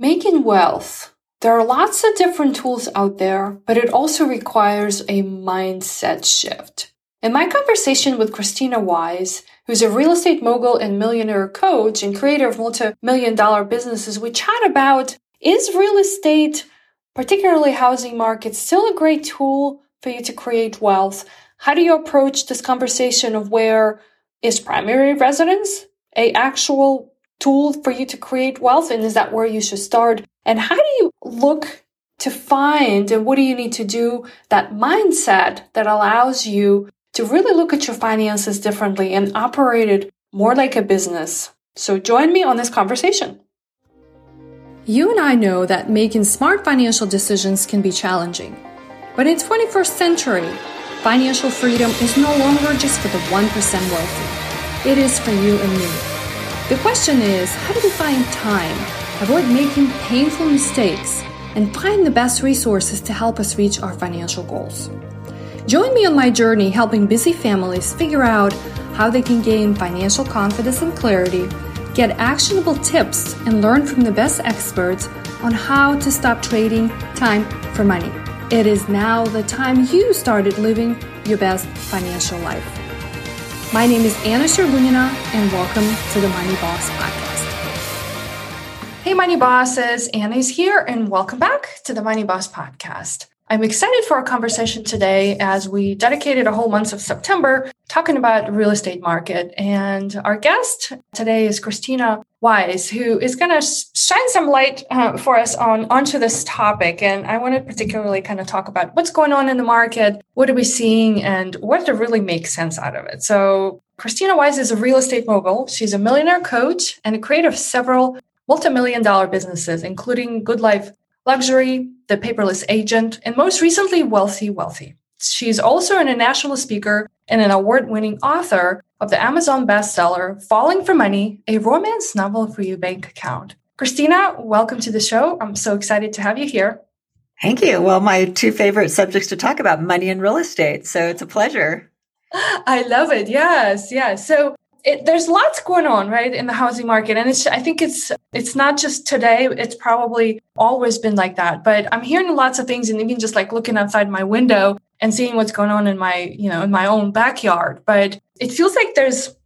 Making wealth. There are lots of different tools out there, but it also requires a mindset shift. In my conversation with Krisstina Wise, who's a real estate mogul and millionaire coach and creator of multi-million dollar businesses, we chat about is real estate, particularly housing market, still a great tool for you to create wealth? How do you approach this conversation of where is primary residence a actual tool for you to create wealth? And is that where you should start? And how do you look to find and what do you need to do that mindset that allows you to really look at your finances differently and operate it more like a business? So join me on this conversation. You and I know that making smart financial decisions can be challenging. But in 21st century, financial freedom is no longer just for the 1% wealthy. It is for you and me. The question is how do we find time, avoid making painful mistakes, and find the best resources to help us reach our financial goals? Join me on my journey helping busy families figure out how they can gain financial confidence and clarity, get actionable tips, and learn from the best experts on how to stop trading time for money. It is now the time you started living your best financial life. My name is Anna Shergunina, and welcome to the Money Boss Podcast. Hey, Money Bosses, Anna's here, and welcome back to the Money Boss Podcast. I'm excited for our conversation today as we dedicated a whole month of September talking about real estate market. And our guest today is Krisstina Wise, who is going to shine some light uh, for us on onto this topic. And I want to particularly kind of talk about what's going on in the market, what are we seeing, and what to really make sense out of it. So Krisstina Wise is a real estate mogul. She's a millionaire coach and a creator of several multi-million dollar businesses, including Good Life Luxury, The Paperless Agent, and most recently, Wealthy Wellthy. She's also an international speaker and an award winning author of the Amazon bestseller, Falling for Money, a romance novel for your bank account. Krisstina, welcome to the show. I'm so excited to have you here. Thank you. Well, my two favorite subjects to talk about money and real estate. So it's a pleasure. I love it. Yes. Yes. So it, there's lots going on, right, in the housing market, and it's. I think it's it's not just today. It's probably always been like that. But I'm hearing lots of things, and even just like looking outside my window and seeing what's going on in my, you know, in my own backyard. But it feels like there's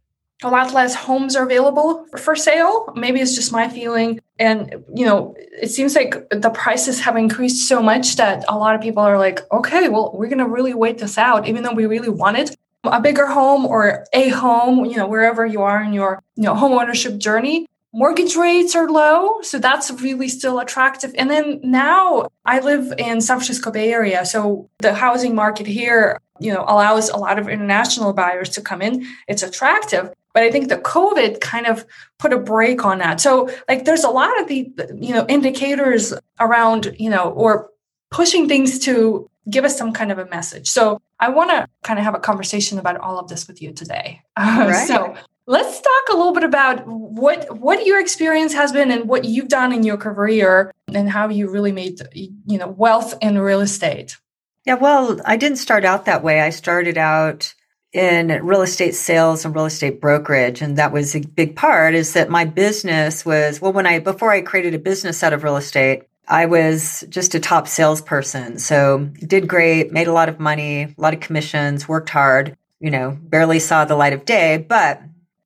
a lot less homes are available for sale. Maybe it's just my feeling. And, you know, it seems like the prices have increased so much that a lot of people are like, okay, well, we're going to really wait this out, even though we really want it a bigger home or a home, you know, wherever you are in your, you know, home ownership journey. Mortgage rates are low, so that's really still attractive. And then now I live in San Francisco Bay Area, so the housing market here, you know, allows a lot of international buyers to come in. It's attractive, but I think the COVID kind of put a break on that. So like there's a lot of the you know indicators around, you know, or pushing things to give us some kind of a message. So I want to kind of have a conversation about all of this with you today. Uh, right. So let's talk a little bit about what what your experience has been and what you've done in your career and how you really made you know wealth in real estate. Yeah, well, I didn't start out that way. I started out in real estate sales and real estate brokerage and that was a big part is that my business was well when I before I created a business out of real estate I was just a top salesperson. So did great, made a lot of money, a lot of commissions, worked hard, you know, barely saw the light of day, but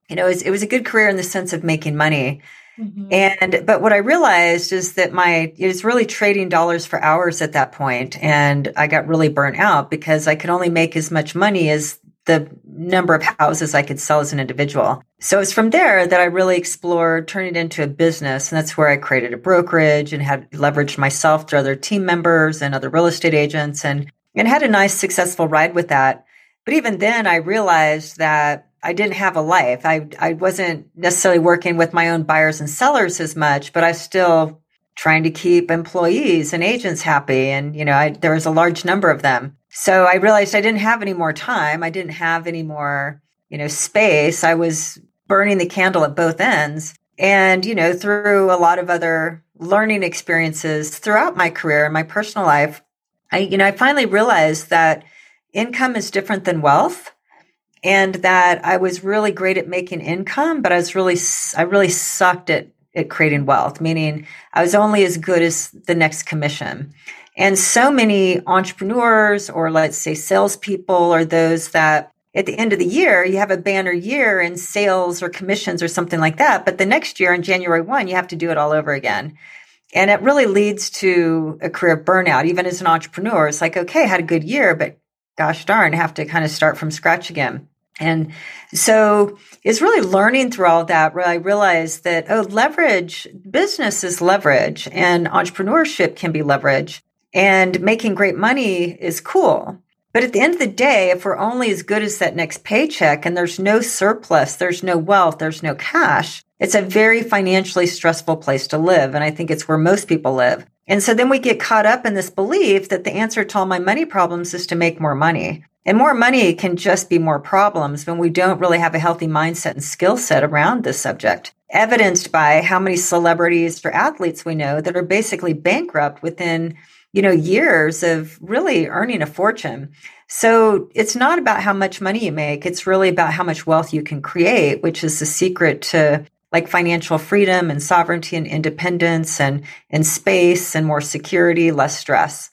you know, it was, it was a good career in the sense of making money. Mm-hmm. And, but what I realized is that my, it was really trading dollars for hours at that point, And I got really burnt out because I could only make as much money as the number of houses I could sell as an individual. So it's from there that I really explored turning it into a business. And that's where I created a brokerage and had leveraged myself to other team members and other real estate agents and, and had a nice successful ride with that. But even then I realized that I didn't have a life. I, I wasn't necessarily working with my own buyers and sellers as much, but I still trying to keep employees and agents happy. And, you know, I, there was a large number of them. So I realized I didn't have any more time. I didn't have any more, you know, space. I was burning the candle at both ends. And, you know, through a lot of other learning experiences throughout my career and my personal life, I, you know, I finally realized that income is different than wealth and that I was really great at making income, but I was really, I really sucked at, at creating wealth, meaning I was only as good as the next commission. And so many entrepreneurs or let's say salespeople or those that at the end of the year, you have a banner year in sales or commissions or something like that. But the next year on January 1, you have to do it all over again. And it really leads to a career burnout, even as an entrepreneur. It's like, okay, had a good year, but gosh darn, have to kind of start from scratch again. And so it's really learning through all that where I realized that, oh, leverage, business is leverage and entrepreneurship can be leverage and making great money is cool. But at the end of the day, if we're only as good as that next paycheck and there's no surplus, there's no wealth, there's no cash, it's a very financially stressful place to live. And I think it's where most people live. And so then we get caught up in this belief that the answer to all my money problems is to make more money. And more money can just be more problems when we don't really have a healthy mindset and skill set around this subject. Evidenced by how many celebrities or athletes we know that are basically bankrupt within, you know, years of really earning a fortune. So it's not about how much money you make. It's really about how much wealth you can create, which is the secret to like financial freedom and sovereignty and independence and, and space and more security, less stress.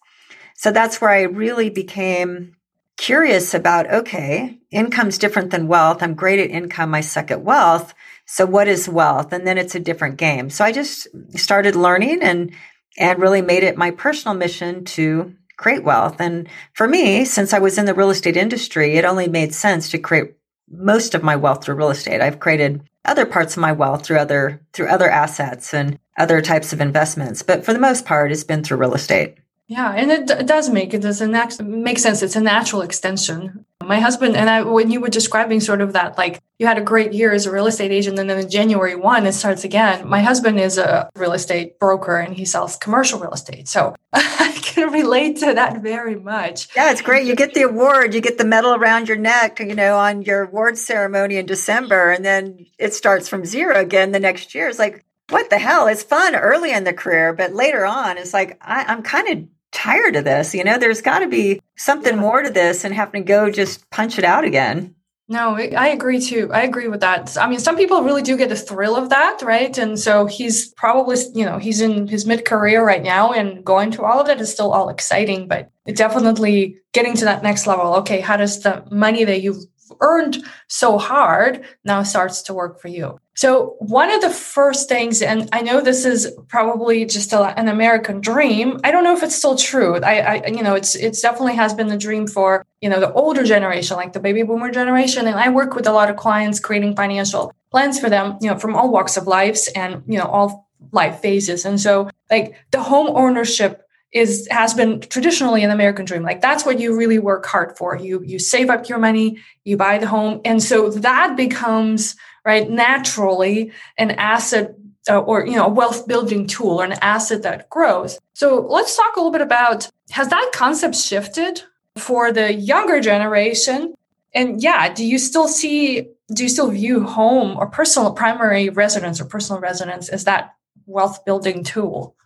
So that's where I really became curious about okay, income's different than wealth. I'm great at income, I suck at wealth. So what is wealth? And then it's a different game. So I just started learning and and really made it my personal mission to create wealth. And for me, since I was in the real estate industry, it only made sense to create most of my wealth through real estate. I've created other parts of my wealth through other through other assets and other types of investments, but for the most part, it's been through real estate. Yeah, and it, d- does make it does nat- make sense. It's a natural extension. My husband and I, when you were describing sort of that, like you had a great year as a real estate agent, and then in January one it starts again. My husband is a real estate broker, and he sells commercial real estate, so I can relate to that very much. Yeah, it's great. You get the award, you get the medal around your neck, you know, on your award ceremony in December, and then it starts from zero again the next year. It's like what the hell? It's fun early in the career, but later on, it's like I, am kind of tired of this. You know, there's got to be something more to this and having to go just punch it out again. No, I agree too. I agree with that. I mean, some people really do get the thrill of that, right? And so he's probably, you know, he's in his mid career right now and going through all of that is still all exciting, but definitely getting to that next level. Okay, how does the money that you've earned so hard now starts to work for you. So one of the first things, and I know this is probably just a, an American dream. I don't know if it's still true. I, I, you know, it's it's definitely has been the dream for you know the older generation, like the baby boomer generation. And I work with a lot of clients creating financial plans for them, you know, from all walks of lives and you know all life phases. And so, like the home ownership is has been traditionally an American dream. Like that's what you really work hard for. You you save up your money, you buy the home, and so that becomes right naturally an asset uh, or you know a wealth building tool or an asset that grows. So let's talk a little bit about has that concept shifted for the younger generation? And yeah, do you still see do you still view home or personal primary residence or personal residence as that wealth building tool?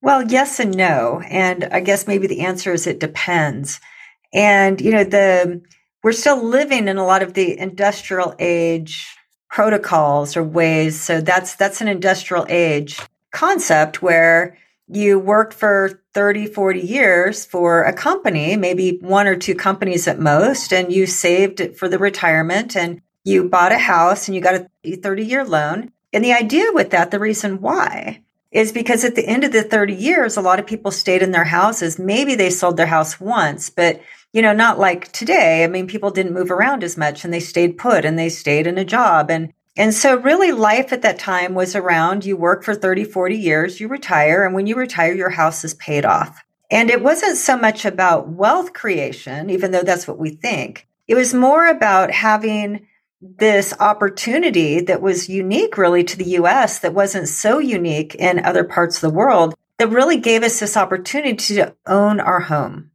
Well, yes and no. And I guess maybe the answer is it depends. And, you know, the, we're still living in a lot of the industrial age protocols or ways. So that's, that's an industrial age concept where you worked for 30, 40 years for a company, maybe one or two companies at most, and you saved it for the retirement and you bought a house and you got a 30 year loan. And the idea with that, the reason why is because at the end of the 30 years, a lot of people stayed in their houses. Maybe they sold their house once, but you know, not like today. I mean, people didn't move around as much and they stayed put and they stayed in a job. And, and so really life at that time was around you work for 30, 40 years, you retire. And when you retire, your house is paid off. And it wasn't so much about wealth creation, even though that's what we think. It was more about having this opportunity that was unique really to the US that wasn't so unique in other parts of the world that really gave us this opportunity to own our home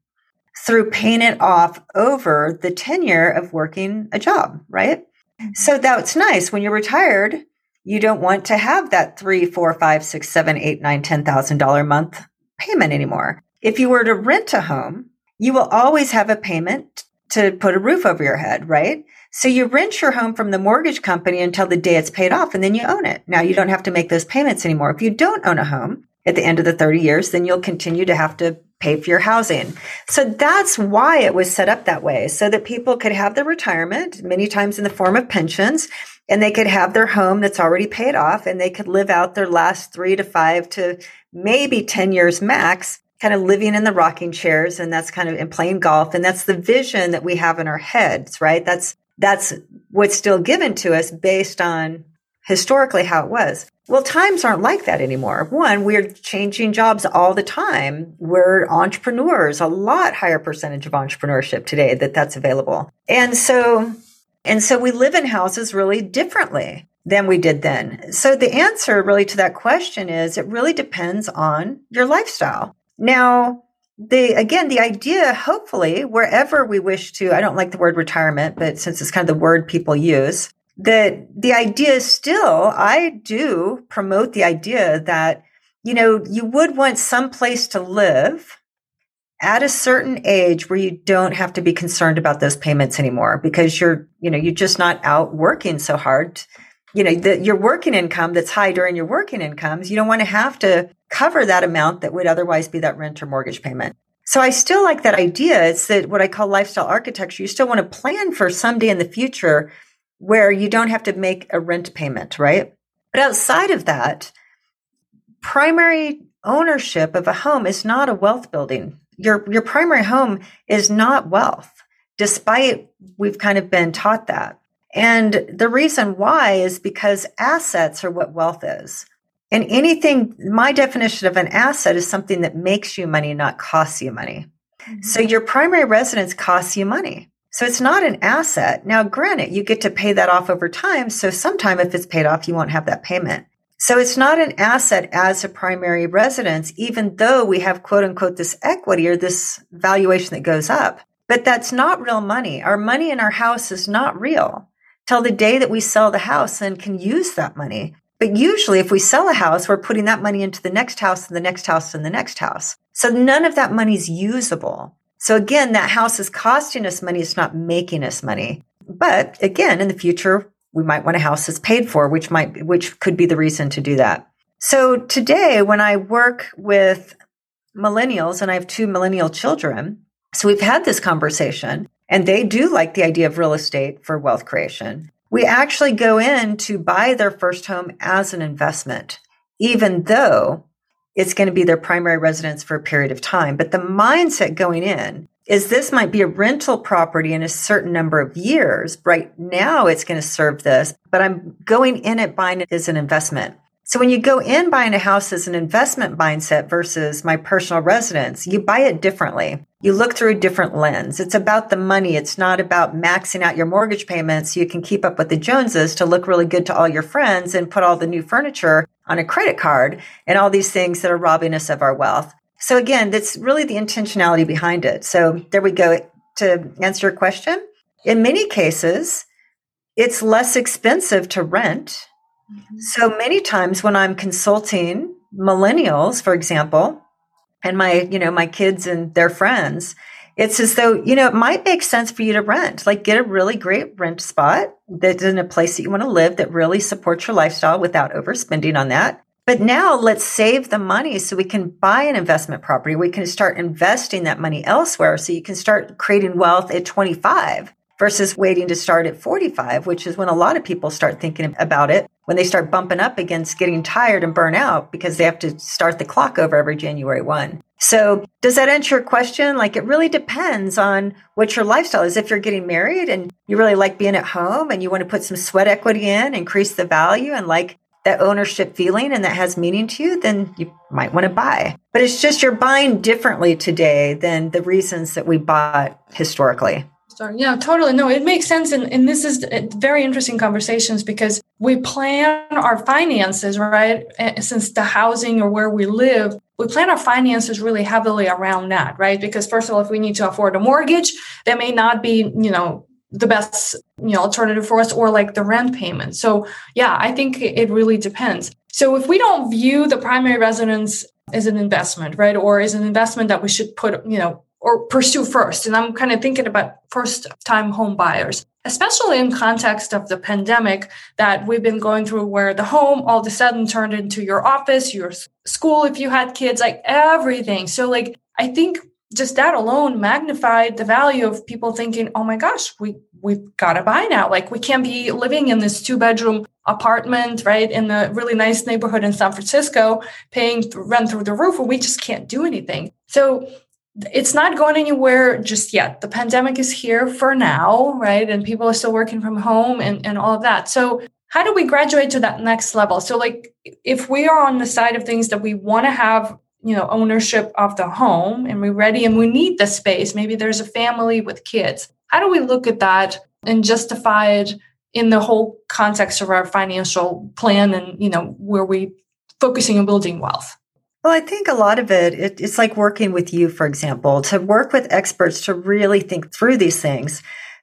through paying it off over the tenure of working a job, right? Mm-hmm. So that's nice. When you're retired, you don't want to have that three, four, five, six, seven, eight, nine, ten thousand dollar a month payment anymore. If you were to rent a home, you will always have a payment to put a roof over your head, right? So you rent your home from the mortgage company until the day it's paid off and then you own it. Now you don't have to make those payments anymore. If you don't own a home at the end of the 30 years, then you'll continue to have to pay for your housing. So that's why it was set up that way so that people could have their retirement many times in the form of pensions and they could have their home that's already paid off and they could live out their last three to five to maybe 10 years max kind of living in the rocking chairs and that's kind of in playing golf and that's the vision that we have in our heads right that's that's what's still given to us based on historically how it was. Well times aren't like that anymore. One we're changing jobs all the time. We're entrepreneurs a lot higher percentage of entrepreneurship today that that's available. And so and so we live in houses really differently than we did then. So the answer really to that question is it really depends on your lifestyle. Now, the again, the idea, hopefully, wherever we wish to, I don't like the word retirement, but since it's kind of the word people use, that the idea is still, I do promote the idea that, you know, you would want some place to live at a certain age where you don't have to be concerned about those payments anymore because you're, you know, you're just not out working so hard. You know, the, your working income that's high during your working incomes, you don't want to have to cover that amount that would otherwise be that rent or mortgage payment. So I still like that idea. It's that what I call lifestyle architecture. You still want to plan for someday in the future where you don't have to make a rent payment, right? But outside of that, primary ownership of a home is not a wealth building. Your your primary home is not wealth, despite we've kind of been taught that. And the reason why is because assets are what wealth is. And anything, my definition of an asset is something that makes you money, not costs you money. Mm-hmm. So your primary residence costs you money. So it's not an asset. Now, granted, you get to pay that off over time. So sometime if it's paid off, you won't have that payment. So it's not an asset as a primary residence, even though we have quote unquote this equity or this valuation that goes up. But that's not real money. Our money in our house is not real till the day that we sell the house and can use that money. But usually, if we sell a house, we're putting that money into the next house and the next house and the next house. So none of that money is usable. So again, that house is costing us money. It's not making us money. But again, in the future, we might want a house that's paid for, which might, which could be the reason to do that. So today, when I work with millennials and I have two millennial children, so we've had this conversation and they do like the idea of real estate for wealth creation we actually go in to buy their first home as an investment, even though it's going to be their primary residence for a period of time. But the mindset going in is this might be a rental property in a certain number of years. Right now, it's going to serve this, but I'm going in it buying it as an investment. So when you go in buying a house as an investment mindset versus my personal residence, you buy it differently. You look through a different lens. It's about the money. It's not about maxing out your mortgage payments so you can keep up with the Joneses to look really good to all your friends and put all the new furniture on a credit card and all these things that are robbing us of our wealth. So again, that's really the intentionality behind it. So there we go. To answer your question, in many cases, it's less expensive to rent Mm-hmm. So many times when I'm consulting millennials, for example, and my, you know, my kids and their friends, it's as though, you know, it might make sense for you to rent, like get a really great rent spot that's in a place that you want to live that really supports your lifestyle without overspending on that. But now let's save the money so we can buy an investment property. We can start investing that money elsewhere so you can start creating wealth at 25 versus waiting to start at 45, which is when a lot of people start thinking about it when they start bumping up against getting tired and burn out because they have to start the clock over every January 1. So does that answer your question? Like it really depends on what your lifestyle is. If you're getting married and you really like being at home and you want to put some sweat equity in, increase the value and like that ownership feeling and that has meaning to you, then you might want to buy. But it's just you're buying differently today than the reasons that we bought historically. Yeah, totally. No, it makes sense. And, and this is uh, very interesting conversations because we plan our finances, right? Since the housing or where we live, we plan our finances really heavily around that, right? Because first of all, if we need to afford a mortgage, that may not be, you know, the best, you know, alternative for us or like the rent payment. So yeah, I think it really depends. So if we don't view the primary residence as an investment, right? Or as an investment that we should put, you know, or pursue first. And I'm kind of thinking about first time home buyers, especially in context of the pandemic that we've been going through where the home all of a sudden turned into your office, your school if you had kids, like everything. So like I think just that alone magnified the value of people thinking, oh my gosh, we we've got to buy now. Like we can't be living in this two bedroom apartment, right, in a really nice neighborhood in San Francisco, paying rent through the roof, or we just can't do anything. So it's not going anywhere just yet. The pandemic is here for now, right? And people are still working from home and, and all of that. So how do we graduate to that next level? So like if we are on the side of things that we want to have you know ownership of the home and we're ready and we need the space maybe there's a family with kids how do we look at that and justify it in the whole context of our financial plan and you know where we focusing on building wealth well, I think a lot of it, it, it's like working with you, for example, to work with experts to really think through these things.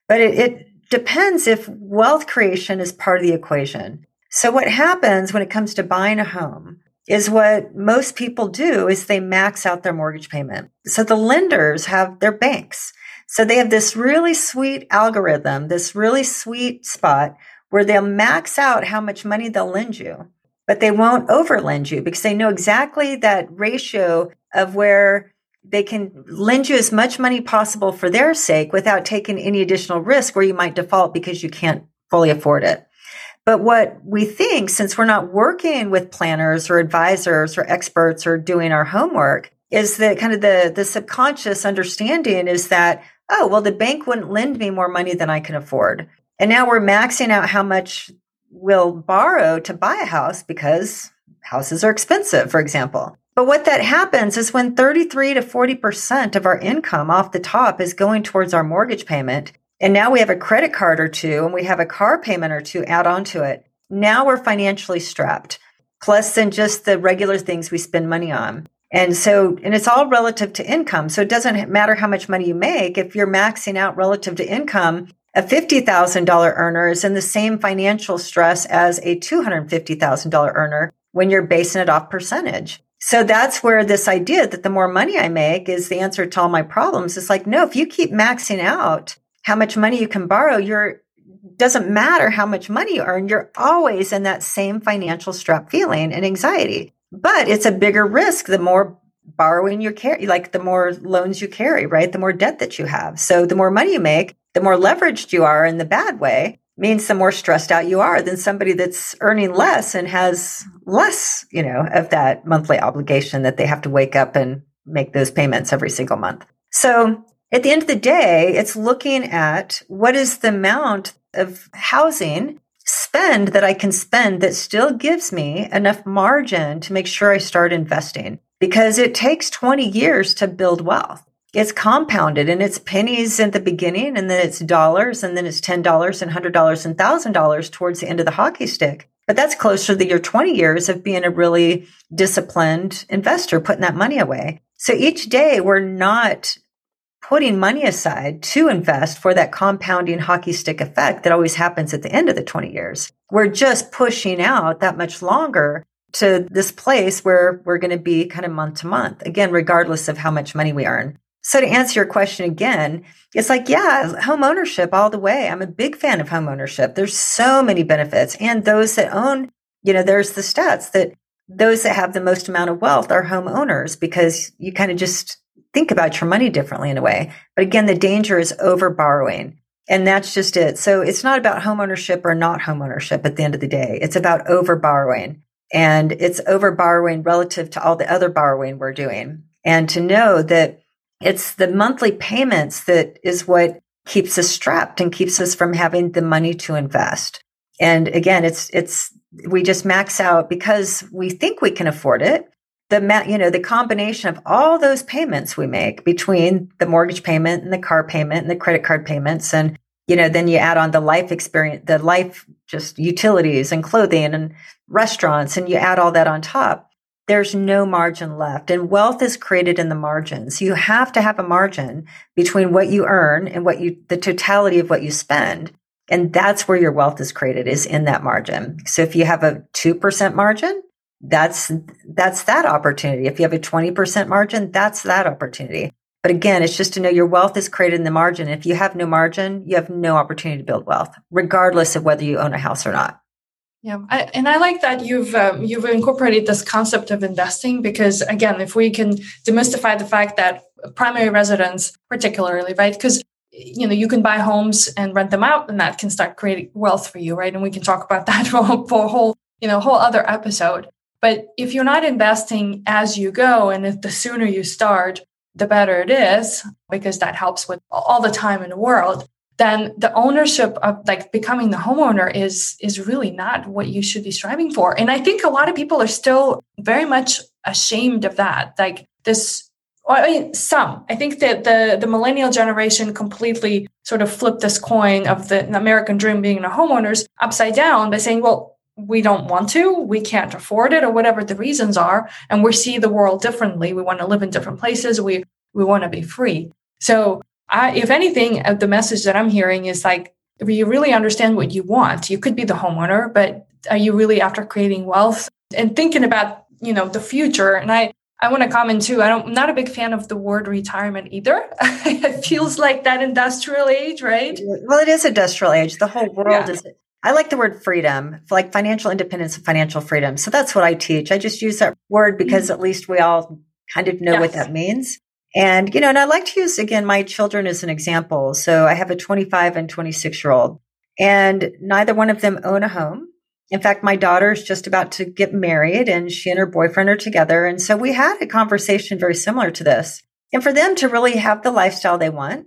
But it, it depends if wealth creation is part of the equation. So what happens when it comes to buying a home is what most people do is they max out their mortgage payment. So the lenders have their banks. So they have this really sweet algorithm, this really sweet spot where they'll max out how much money they'll lend you, but they won't overlend you because they know exactly that ratio of where they can lend you as much money possible for their sake without taking any additional risk where you might default because you can't fully afford it. But what we think, since we're not working with planners or advisors or experts or doing our homework, is that kind of the, the subconscious understanding is that, oh, well, the bank wouldn't lend me more money than I can afford. And now we're maxing out how much we'll borrow to buy a house because houses are expensive, for example. But what that happens is when 33 to 40% of our income off the top is going towards our mortgage payment, and now we have a credit card or two and we have a car payment or two add on to it. Now we're financially strapped, plus than just the regular things we spend money on. And so, and it's all relative to income. So it doesn't matter how much money you make. If you're maxing out relative to income, a $50,000 earner is in the same financial stress as a $250,000 earner when you're basing it off percentage. So that's where this idea that the more money I make is the answer to all my problems. is like, no, if you keep maxing out how much money you can borrow, you're doesn't matter how much money you earn, you're always in that same financial strap feeling and anxiety. But it's a bigger risk the more borrowing you carry, like the more loans you carry, right? The more debt that you have. So the more money you make, the more leveraged you are in the bad way means the more stressed out you are than somebody that's earning less and has less, you know, of that monthly obligation that they have to wake up and make those payments every single month. So at the end of the day, it's looking at what is the amount of housing spend that I can spend that still gives me enough margin to make sure I start investing because it takes 20 years to build wealth. It's compounded and it's pennies at the beginning and then it's dollars and then it's $10 and $100 and $1,000 towards the end of the hockey stick. But that's closer to your 20 years of being a really disciplined investor, putting that money away. So each day we're not putting money aside to invest for that compounding hockey stick effect that always happens at the end of the 20 years. We're just pushing out that much longer to this place where we're going to be kind of month to month, again, regardless of how much money we earn. So to answer your question again, it's like, yeah, home ownership all the way. I'm a big fan of home ownership. There's so many benefits. And those that own, you know, there's the stats that those that have the most amount of wealth are home owners because you kind of just think about your money differently in a way. But again, the danger is over borrowing. And that's just it. So it's not about home ownership or not home ownership at the end of the day. It's about over borrowing and it's over borrowing relative to all the other borrowing we're doing. And to know that it's the monthly payments that is what keeps us strapped and keeps us from having the money to invest. And again, it's, it's, we just max out because we think we can afford it the you know the combination of all those payments we make between the mortgage payment and the car payment and the credit card payments and you know then you add on the life experience the life just utilities and clothing and restaurants and you add all that on top there's no margin left and wealth is created in the margins you have to have a margin between what you earn and what you the totality of what you spend and that's where your wealth is created is in that margin so if you have a 2% margin that's that's that opportunity. If you have a 20% margin, that's that opportunity. But again, it's just to know your wealth is created in the margin. If you have no margin, you have no opportunity to build wealth, regardless of whether you own a house or not. Yeah, I, and I like that you've um, you've incorporated this concept of investing because again, if we can demystify the fact that primary residence, particularly, right? Because you know you can buy homes and rent them out, and that can start creating wealth for you, right? And we can talk about that for, for a whole you know whole other episode. But if you're not investing as you go, and if the sooner you start, the better it is, because that helps with all the time in the world, then the ownership of like becoming the homeowner is is really not what you should be striving for. And I think a lot of people are still very much ashamed of that. Like this I mean, some. I think that the the millennial generation completely sort of flipped this coin of the American dream being a homeowners upside down by saying, "Well, we don't want to, we can't afford it, or whatever the reasons are, and we see the world differently. We want to live in different places. We we want to be free. So, I, if anything, uh, the message that I'm hearing is like, you really understand what you want. You could be the homeowner, but are you really after creating wealth and thinking about you know the future? And I I want to comment too. I don't, I'm not a big fan of the word retirement either. it feels like that industrial age, right? Well, it is industrial age. The whole world yeah. is I like the word freedom, like financial independence and financial freedom. So that's what I teach. I just use that word because mm-hmm. at least we all kind of know yes. what that means. And, you know, and I like to use again my children as an example. So I have a 25 and 26 year old and neither one of them own a home. In fact, my daughter is just about to get married and she and her boyfriend are together. And so we had a conversation very similar to this. And for them to really have the lifestyle they want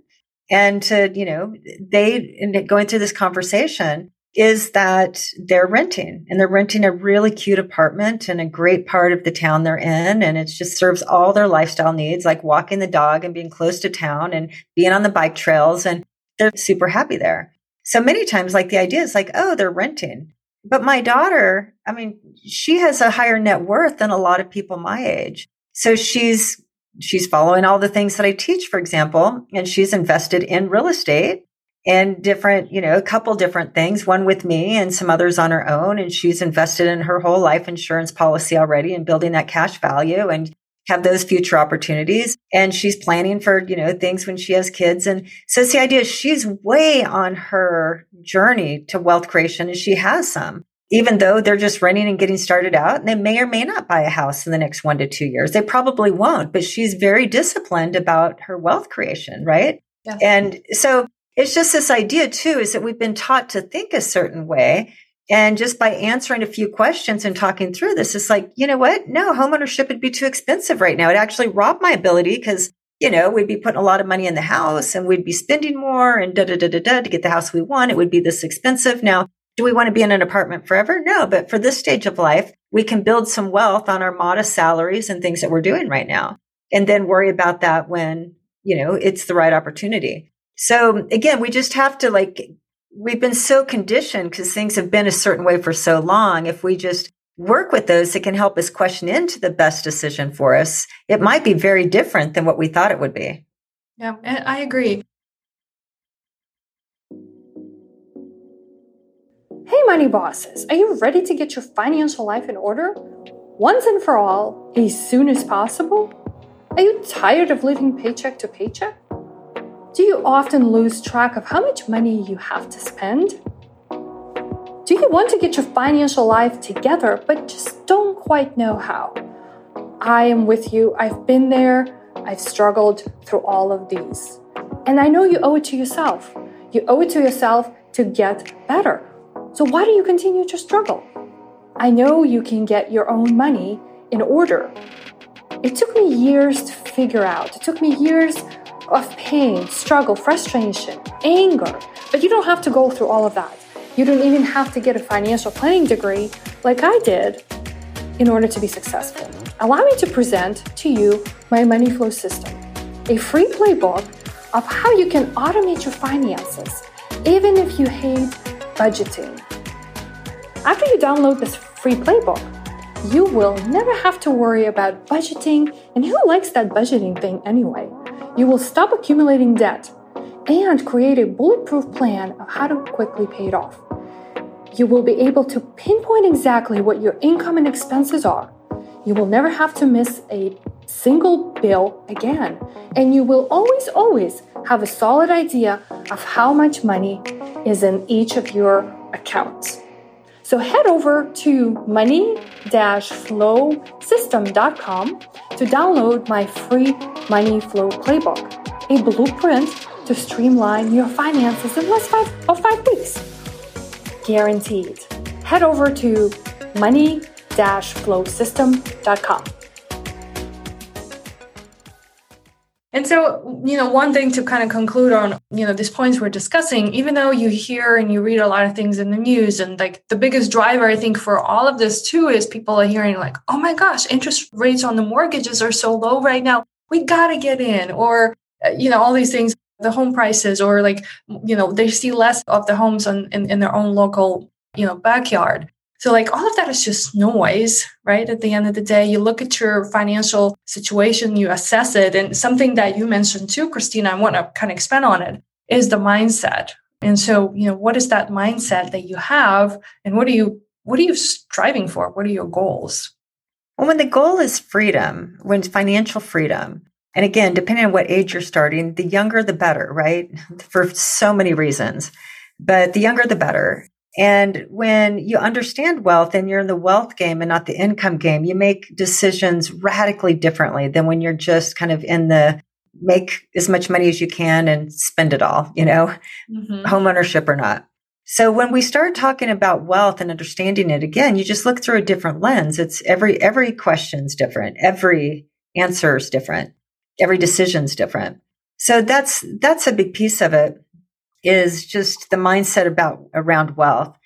and to, you know, they, in going through this conversation, is that they're renting and they're renting a really cute apartment in a great part of the town they're in. And it just serves all their lifestyle needs, like walking the dog and being close to town and being on the bike trails. And they're super happy there. So many times, like the idea is like, oh, they're renting. But my daughter, I mean, she has a higher net worth than a lot of people my age. So she's, she's following all the things that I teach, for example, and she's invested in real estate and different, you know, a couple different things, one with me and some others on her own. And she's invested in her whole life insurance policy already and building that cash value and have those future opportunities. And she's planning for, you know, things when she has kids. And so it's the idea is she's way on her journey to wealth creation and she has some. Even though they're just renting and getting started out, and they may or may not buy a house in the next one to two years. They probably won't, but she's very disciplined about her wealth creation, right? Yeah. And so it's just this idea too, is that we've been taught to think a certain way. And just by answering a few questions and talking through this, it's like, you know what? No, homeownership would be too expensive right now. It actually robbed my ability because, you know, we'd be putting a lot of money in the house and we'd be spending more and da da da da da to get the house we want. It would be this expensive. Now, do we want to be in an apartment forever? No, but for this stage of life, we can build some wealth on our modest salaries and things that we're doing right now. And then worry about that when, you know, it's the right opportunity. So again, we just have to like, we've been so conditioned because things have been a certain way for so long. If we just work with those, it can help us question into the best decision for us. It might be very different than what we thought it would be. Yeah, I agree. Hey, money bosses, are you ready to get your financial life in order? Once and for all, as soon as possible? Are you tired of living paycheck to paycheck? Do you often lose track of how much money you have to spend? Do you want to get your financial life together but just don't quite know how? I am with you. I've been there. I've struggled through all of these. And I know you owe it to yourself. You owe it to yourself to get better. So why do you continue to struggle? I know you can get your own money in order. It took me years to figure out. It took me years of pain, struggle, frustration, anger. But you don't have to go through all of that. You don't even have to get a financial planning degree like I did in order to be successful. Allow me to present to you my money flow system, a free playbook of how you can automate your finances, even if you hate budgeting. After you download this free playbook, you will never have to worry about budgeting, and who likes that budgeting thing anyway? You will stop accumulating debt and create a bulletproof plan of how to quickly pay it off. You will be able to pinpoint exactly what your income and expenses are. You will never have to miss a single bill again. And you will always, always have a solid idea of how much money is in each of your accounts. So head over to money-flowsystem.com to download my free money flow playbook, a blueprint to streamline your finances in less five, of five weeks. Guaranteed. Head over to money-flowsystem.com. And so, you know, one thing to kind of conclude on, you know, these points we're discussing, even though you hear and you read a lot of things in the news, and like the biggest driver, I think, for all of this too is people are hearing, like, oh my gosh, interest rates on the mortgages are so low right now. We got to get in. Or, uh, you know, all these things, the home prices, or like, you know, they see less of the homes on, in, in their own local, you know, backyard. So, like, all of that is just noise, right? At the end of the day, you look at your financial situation, you assess it. And something that you mentioned too, Krisstina, I want to kind of expand on it is the mindset. And so, you know, what is that mindset that you have and what are you what are you striving for? What are your goals? Well, when the goal is freedom, when financial freedom, and again, depending on what age you're starting, the younger the better, right? For so many reasons. But the younger the better. And when you understand wealth and you're in the wealth game and not the income game, you make decisions radically differently than when you're just kind of in the make as much money as you can and spend it all, you know, mm-hmm. home ownership or not. So when we start talking about wealth and understanding it again, you just look through a different lens. It's every every question's different. Every answer is different. Every decision's different. So that's that's a big piece of it is just the mindset about around wealth.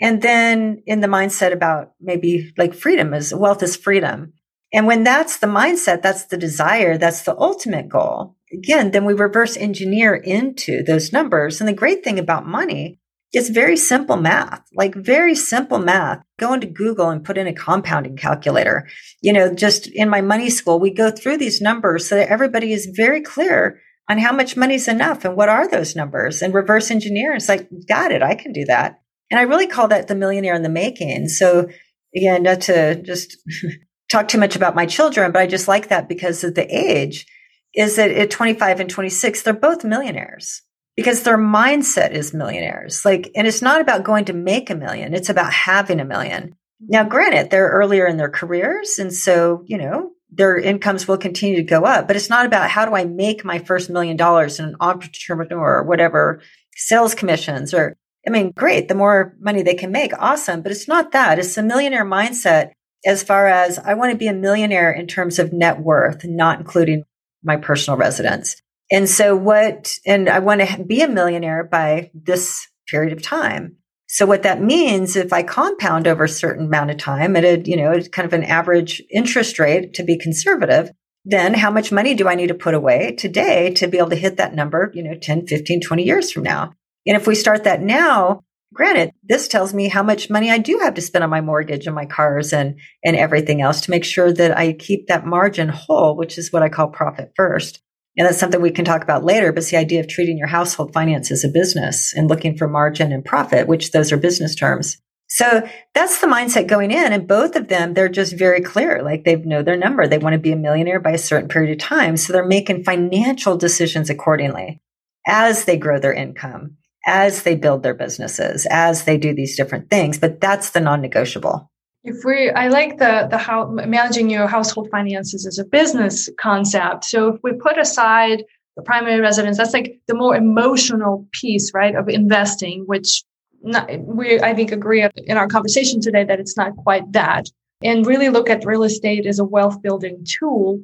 And then in the mindset about maybe like freedom is wealth is freedom. And when that's the mindset, that's the desire, that's the ultimate goal. Again, then we reverse engineer into those numbers. And the great thing about money it's very simple math, like very simple math. Go into Google and put in a compounding calculator. You know, just in my money school, we go through these numbers so that everybody is very clear on how much money is enough and what are those numbers and reverse engineer. It's like, got it. I can do that. And I really call that the millionaire in the making. So again, not to just talk too much about my children, but I just like that because of the age is that at 25 and 26, they're both millionaires because their mindset is millionaires. Like, and it's not about going to make a million. It's about having a million. Now, granted, they're earlier in their careers. And so, you know, their incomes will continue to go up. But it's not about how do I make my first million dollars in an entrepreneur or whatever sales commissions or, I mean, great. The more money they can make, awesome. But it's not that. It's a millionaire mindset as far as I want to be a millionaire in terms of net worth, not including my personal residence. And so what, and I want to be a millionaire by this period of time. So what that means, if I compound over a certain amount of time at a, you know, kind of an average interest rate to be conservative, then how much money do I need to put away today to be able to hit that number, you know, 10, 15, 20 years from now? And if we start that now, granted, this tells me how much money I do have to spend on my mortgage and my cars and, and everything else to make sure that I keep that margin whole, which is what I call profit first. And that's something we can talk about later, but it's the idea of treating your household finance as a business and looking for margin and profit, which those are business terms. So that's the mindset going in. And both of them, they're just very clear. Like they know their number. They want to be a millionaire by a certain period of time. So they're making financial decisions accordingly as they grow their income, as they build their businesses, as they do these different things. But that's the non negotiable if we i like the the how managing your household finances as a business concept. So if we put aside the primary residence that's like the more emotional piece right of investing which not, we i think agree in our conversation today that it's not quite that. And really look at real estate as a wealth building tool.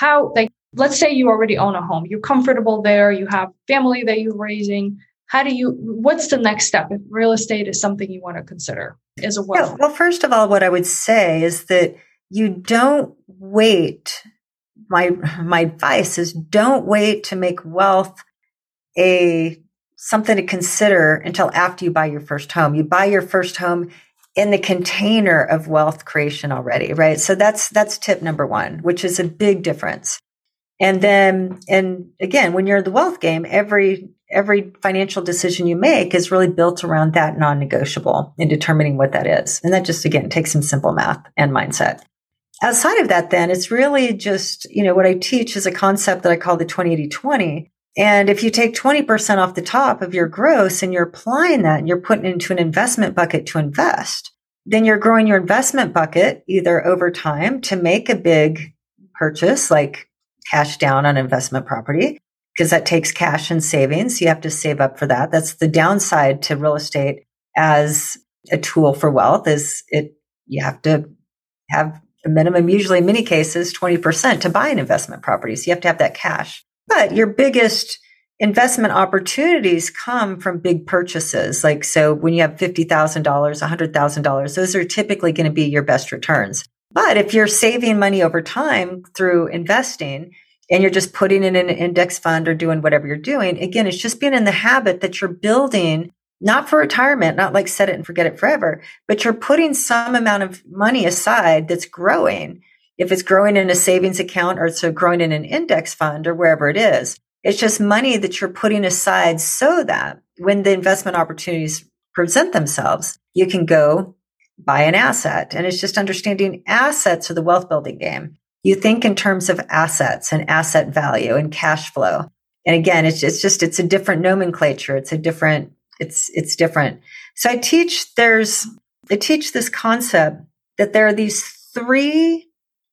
How like let's say you already own a home. You're comfortable there. You have family that you're raising how do you what's the next step if real estate is something you want to consider as a wealth? yeah, well first of all what i would say is that you don't wait my my advice is don't wait to make wealth a something to consider until after you buy your first home. You buy your first home in the container of wealth creation already right? So that's that's tip number 1 which is a big difference. And then and again when you're in the wealth game every every financial decision you make is really built around that non-negotiable in determining what that is. And that just again takes some simple math and mindset. outside of that, then it's really just, you know, what I teach is a concept that I call the 20 20. And if you take 20% off the top of your gross and you're applying that and you're putting into an investment bucket to invest, then you're growing your investment bucket either over time to make a big purchase like cash down on investment property because that takes cash and savings. You have to save up for that. That's the downside to real estate as a tool for wealth is it, you have to have a minimum, usually in many cases, 20% to buy an investment property. So you have to have that cash. But your biggest investment opportunities come from big purchases. Like, so when you have $50,000, $100,000, those are typically going to be your best returns. But if you're saving money over time through investing and you're just putting it in an index fund or doing whatever you're doing, again, it's just being in the habit that you're building not for retirement, not like set it and forget it forever, but you're putting some amount of money aside that's growing. If it's growing in a savings account or it's growing in an index fund or wherever it is, it's just money that you're putting aside so that when the investment opportunities present themselves, you can go buy an asset. And it's just understanding assets are the wealth building game. You think in terms of assets and asset value and cash flow. And again, it's just, it's just, it's a different nomenclature. It's a different, it's, it's different. So I teach, there's, I teach this concept that there are these three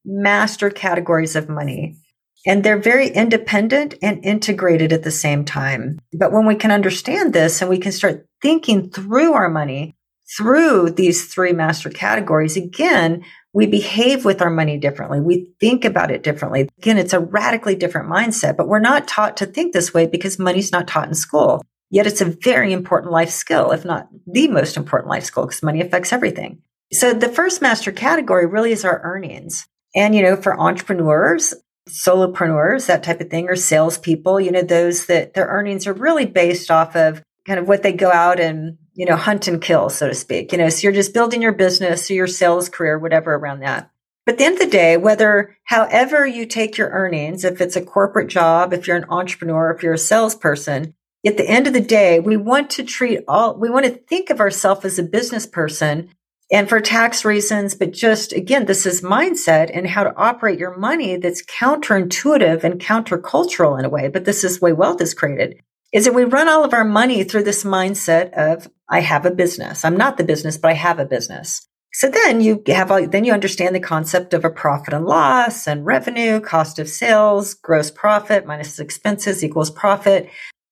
master categories of money and they're very independent and integrated at the same time. But when we can understand this and we can start thinking through our money through these three master categories, again, we behave with our money differently. We think about it differently. Again, it's a radically different mindset, but we're not taught to think this way because money's not taught in school. Yet it's a very important life skill, if not the most important life skill, because money affects everything. So the first master category really is our earnings. And, you know, for entrepreneurs, solopreneurs, that type of thing, or salespeople, you know, those that their earnings are really based off of kind of what they go out and, you know, hunt and kill, so to speak. You know, so you're just building your business or your sales career, whatever around that. But the end of the day, whether however you take your earnings, if it's a corporate job, if you're an entrepreneur, if you're a salesperson, at the end of the day, we want to treat all, we want to think of ourselves as a business person and for tax reasons, but just again, this is mindset and how to operate your money that's counterintuitive and countercultural in a way. But this is the way wealth is created is that we run all of our money through this mindset of, I have a business. I'm not the business, but I have a business. So then you have all, then you understand the concept of a profit and loss and revenue, cost of sales, gross profit minus expenses equals profit.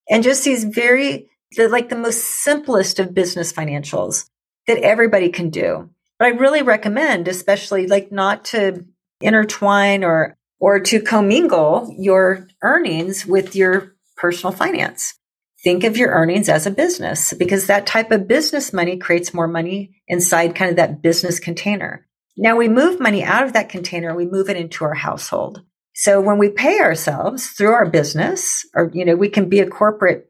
And just these very, like the most simplest of business financials that everybody can do. But I really recommend, especially like not to intertwine or, or to commingle your earnings with your personal finance. Think of your earnings as a business because that type of business money creates more money inside kind of that business container. Now we move money out of that container, we move it into our household. So when we pay ourselves through our business, or, you know, we can be a corporate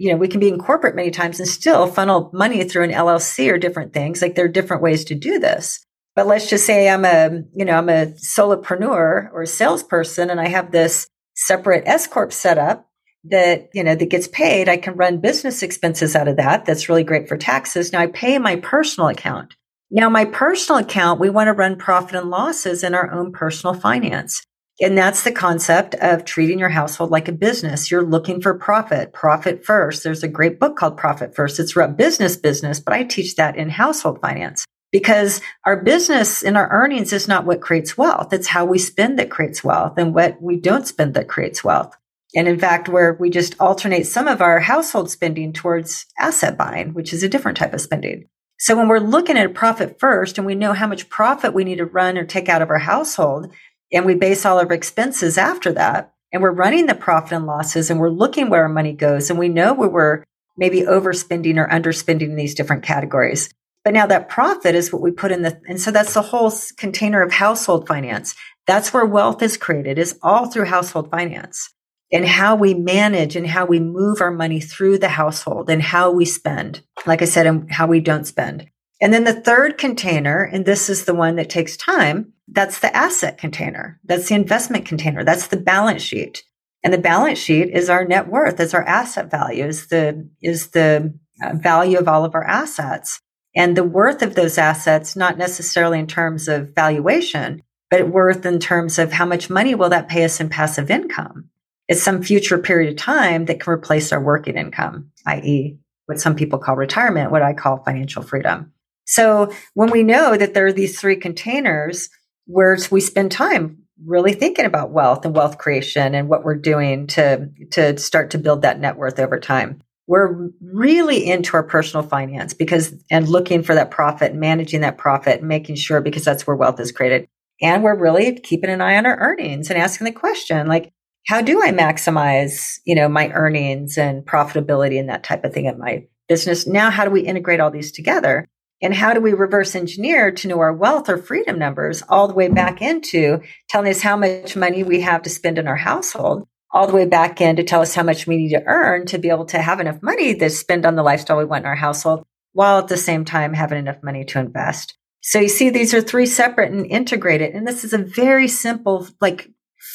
you know, we can be in corporate many times and still funnel money through an LLC or different things. Like there are different ways to do this. But let's just say I'm a, you know, I'm a solopreneur or a salesperson and I have this separate S corp set up that, you know, that gets paid. I can run business expenses out of that. That's really great for taxes. Now I pay my personal account. Now my personal account, we want to run profit and losses in our own personal finance. And that's the concept of treating your household like a business. You're looking for profit, profit first. There's a great book called Profit First. It's about business business, but I teach that in household finance because our business and our earnings is not what creates wealth. It's how we spend that creates wealth and what we don't spend that creates wealth. And in fact, where we just alternate some of our household spending towards asset buying, which is a different type of spending. So when we're looking at profit first and we know how much profit we need to run or take out of our household, and we base all of our expenses after that. And we're running the profit and losses and we're looking where our money goes. And we know where we're maybe overspending or underspending in these different categories. But now that profit is what we put in the, and so that's the whole container of household finance. That's where wealth is created is all through household finance and how we manage and how we move our money through the household and how we spend. Like I said, and how we don't spend. And then the third container, and this is the one that takes time, that's the asset container. That's the investment container. That's the balance sheet. And the balance sheet is our net worth, is our asset value, is the, is the uh, value of all of our assets. And the worth of those assets, not necessarily in terms of valuation, but worth in terms of how much money will that pay us in passive income? It's some future period of time that can replace our working income, i.e., what some people call retirement, what I call financial freedom. So when we know that there are these three containers where we spend time really thinking about wealth and wealth creation and what we're doing to, to start to build that net worth over time. We're really into our personal finance because, and looking for that profit, managing that profit, making sure because that's where wealth is created. And we're really keeping an eye on our earnings and asking the question, like, how do I maximize, you know, my earnings and profitability and that type of thing at my business? Now, how do we integrate all these together? And how do we reverse engineer to know our wealth or freedom numbers all the way back into telling us how much money we have to spend in our household, all the way back in to tell us how much we need to earn to be able to have enough money to spend on the lifestyle we want in our household, while at the same time having enough money to invest. So you see, these are three separate and integrated. And this is a very simple, like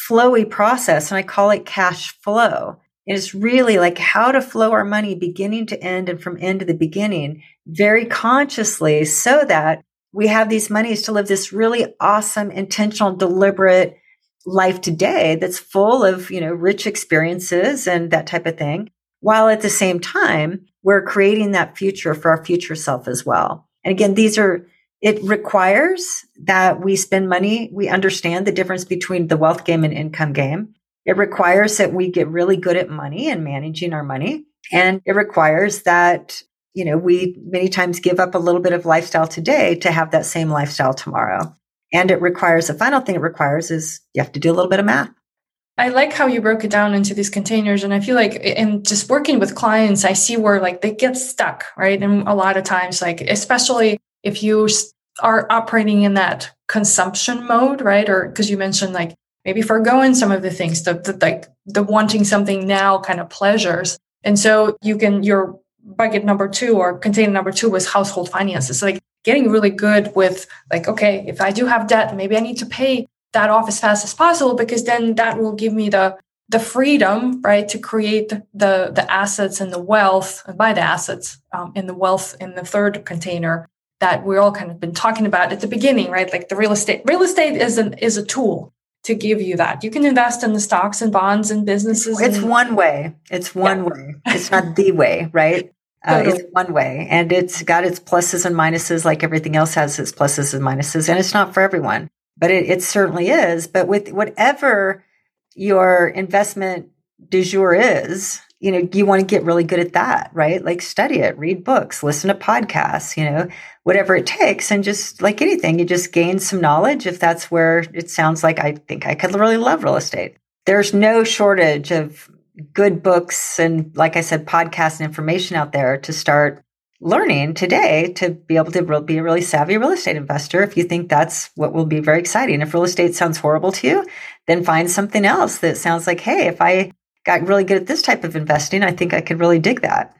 flowy process. And I call it cash flow. It is really like how to flow our money beginning to end and from end to the beginning very consciously so that we have these monies to live this really awesome, intentional, deliberate life today that's full of, you know, rich experiences and that type of thing. While at the same time, we're creating that future for our future self as well. And again, these are, it requires that we spend money. We understand the difference between the wealth game and income game. It requires that we get really good at money and managing our money. And it requires that, you know, we many times give up a little bit of lifestyle today to have that same lifestyle tomorrow. And it requires the final thing it requires is you have to do a little bit of math. I like how you broke it down into these containers. And I feel like in just working with clients, I see where like they get stuck, right? And a lot of times, like, especially if you are operating in that consumption mode, right? Or because you mentioned like maybe foregoing some of the things, the, the like the wanting something now kind of pleasures. And so you can, your bucket number two or container number two was household finances. Like getting really good with like, okay, if I do have debt, maybe I need to pay that off as fast as possible because then that will give me the the freedom, right, to create the the assets and the wealth, and buy the assets um, the wealth in the third container that we're all kind of been talking about at the beginning, right? Like the real estate. Real estate is an is a tool, to give you that. You can invest in the stocks and bonds and businesses. It's and, one way. It's one yeah. way. It's not the way, right? Uh. It's one way, and it's got its pluses and minuses, like everything else has its pluses and minuses, and it's not for everyone, but it, it certainly is. But with whatever your investment du jour is, you know, you want to get really good at that, right? Like study it, read books, listen to podcasts, you know, whatever it takes. And just like anything, you just gain some knowledge if that's where it sounds like I think I could really love real estate. There's no shortage of good books and, like I said, podcasts and information out there to start learning today to be able to be a really savvy real estate investor if you think that's what will be very exciting. If real estate sounds horrible to you, then find something else that sounds like, hey, if I got really good at this type of investing, I think I could really dig that.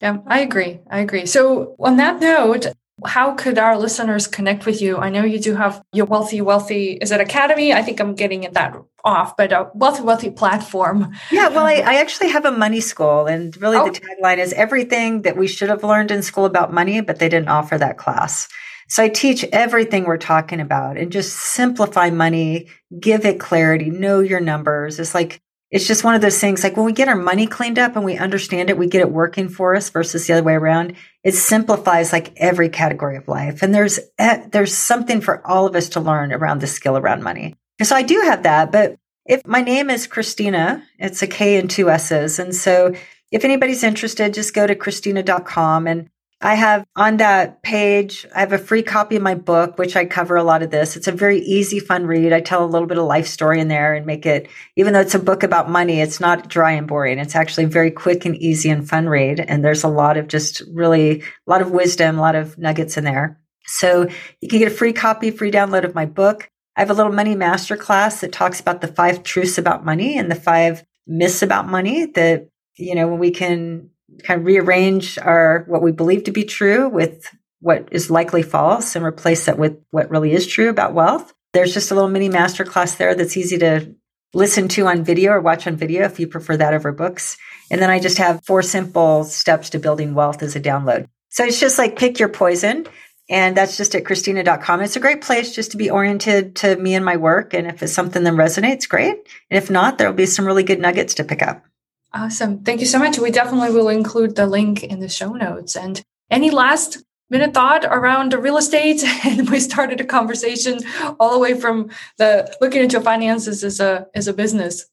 Yeah, I agree. I agree. So, on that note, how could our listeners connect with you? I know you do have your Wealthy Wellthy, is it Academy? I think I'm getting it that off, but a Wealthy Wellthy platform. Yeah, well, I, I actually have a money school, and really oh. the tagline is everything that we should have learned in school about money, but they didn't offer that class. So I teach everything we're talking about and just simplify money, give it clarity, know your numbers. It's like it's just one of those things like when we get our money cleaned up and we understand it, we get it working for us versus the other way around. It simplifies like every category of life. And there's, eh, there's something for all of us to learn around the skill around money. so I do have that, but if my name is Krisstina, it's a K and two S's. And so if anybody's interested, just go to Krisstina.com and I have on that page, I have a free copy of my book, which I cover a lot of this. It's a very easy, fun read. I tell a little bit of life story in there and make it, even though it's a book about money, it's not dry and boring. It's actually very quick and easy and fun read. And there's a lot of just really, a lot of wisdom, a lot of nuggets in there. So you can get a free copy, free download of my book. I have a little money masterclass that talks about the five truths about money and the five myths about money that, you know, when we can kind of rearrange our what we believe to be true with what is likely false and replace that with what really is true about wealth. There's just a little mini masterclass there that's easy to listen to on video or watch on video if you prefer that over books. And then I just have four simple steps to building wealth as a download. So it's just like pick your poison. And that's just at Krisstina.com. It's a great place just to be oriented to me and my work. And if it's something that resonates, great. And if not, there'll be some really good nuggets to pick up. Awesome. Thank you so much. We definitely will include the link in the show notes. And any last minute thought around real estate? And we started a conversation all the way from the looking into finances as a as a business.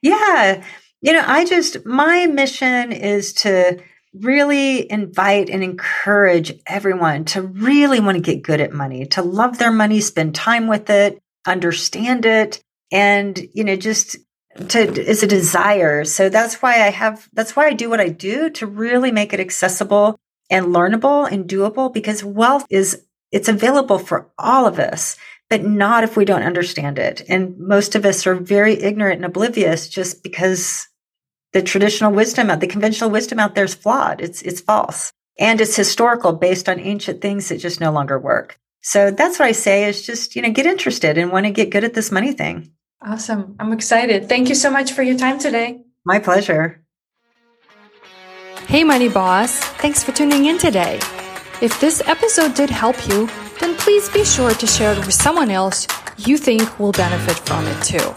Yeah. You know, I just my mission is to really invite and encourage everyone to really want to get good at money, to love their money, spend time with it, understand it, and, you know, just to is a desire. So that's why I have that's why I do what I do to really make it accessible and learnable and doable because wealth is it's available for all of us, but not if we don't understand it. And most of us are very ignorant and oblivious just because the traditional wisdom, out the conventional wisdom out there is flawed. It's, it's false. And it's historical based on ancient things that just no longer work. So that's what I say is just, you know, get interested and want to get good at this money thing. Awesome. I'm excited. Thank you so much for your time today. My pleasure. Hey, Money Boss. Thanks for tuning in today. If this episode did help you, then please be sure to share it with someone else you think will benefit from it too.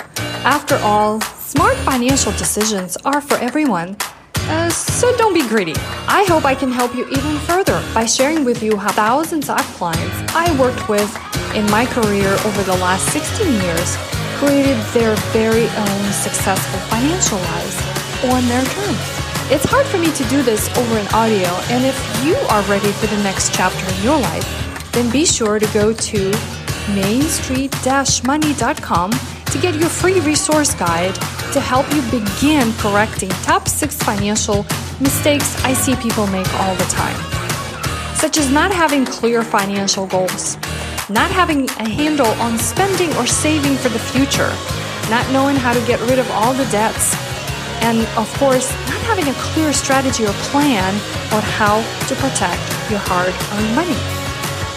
After all, smart financial decisions are for everyone. Uh, so don't be greedy. I hope I can help you even further by sharing with you how thousands of clients I worked with in my career over the last 16 years created their very own successful financial lives on their terms. It's hard for me to do this over an audio, and if you are ready for the next chapter in your life, then be sure to go to mainstreet-money.com to get your free resource guide to help you begin correcting top six financial mistakes I see people make all the time, such as not having clear financial goals, not having a handle on spending or saving for the future, not knowing how to get rid of all the debts, and of course, not having a clear strategy or plan on how to protect your hard earned money.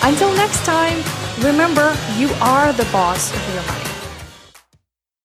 Until next time, Remember, you are the boss of your life.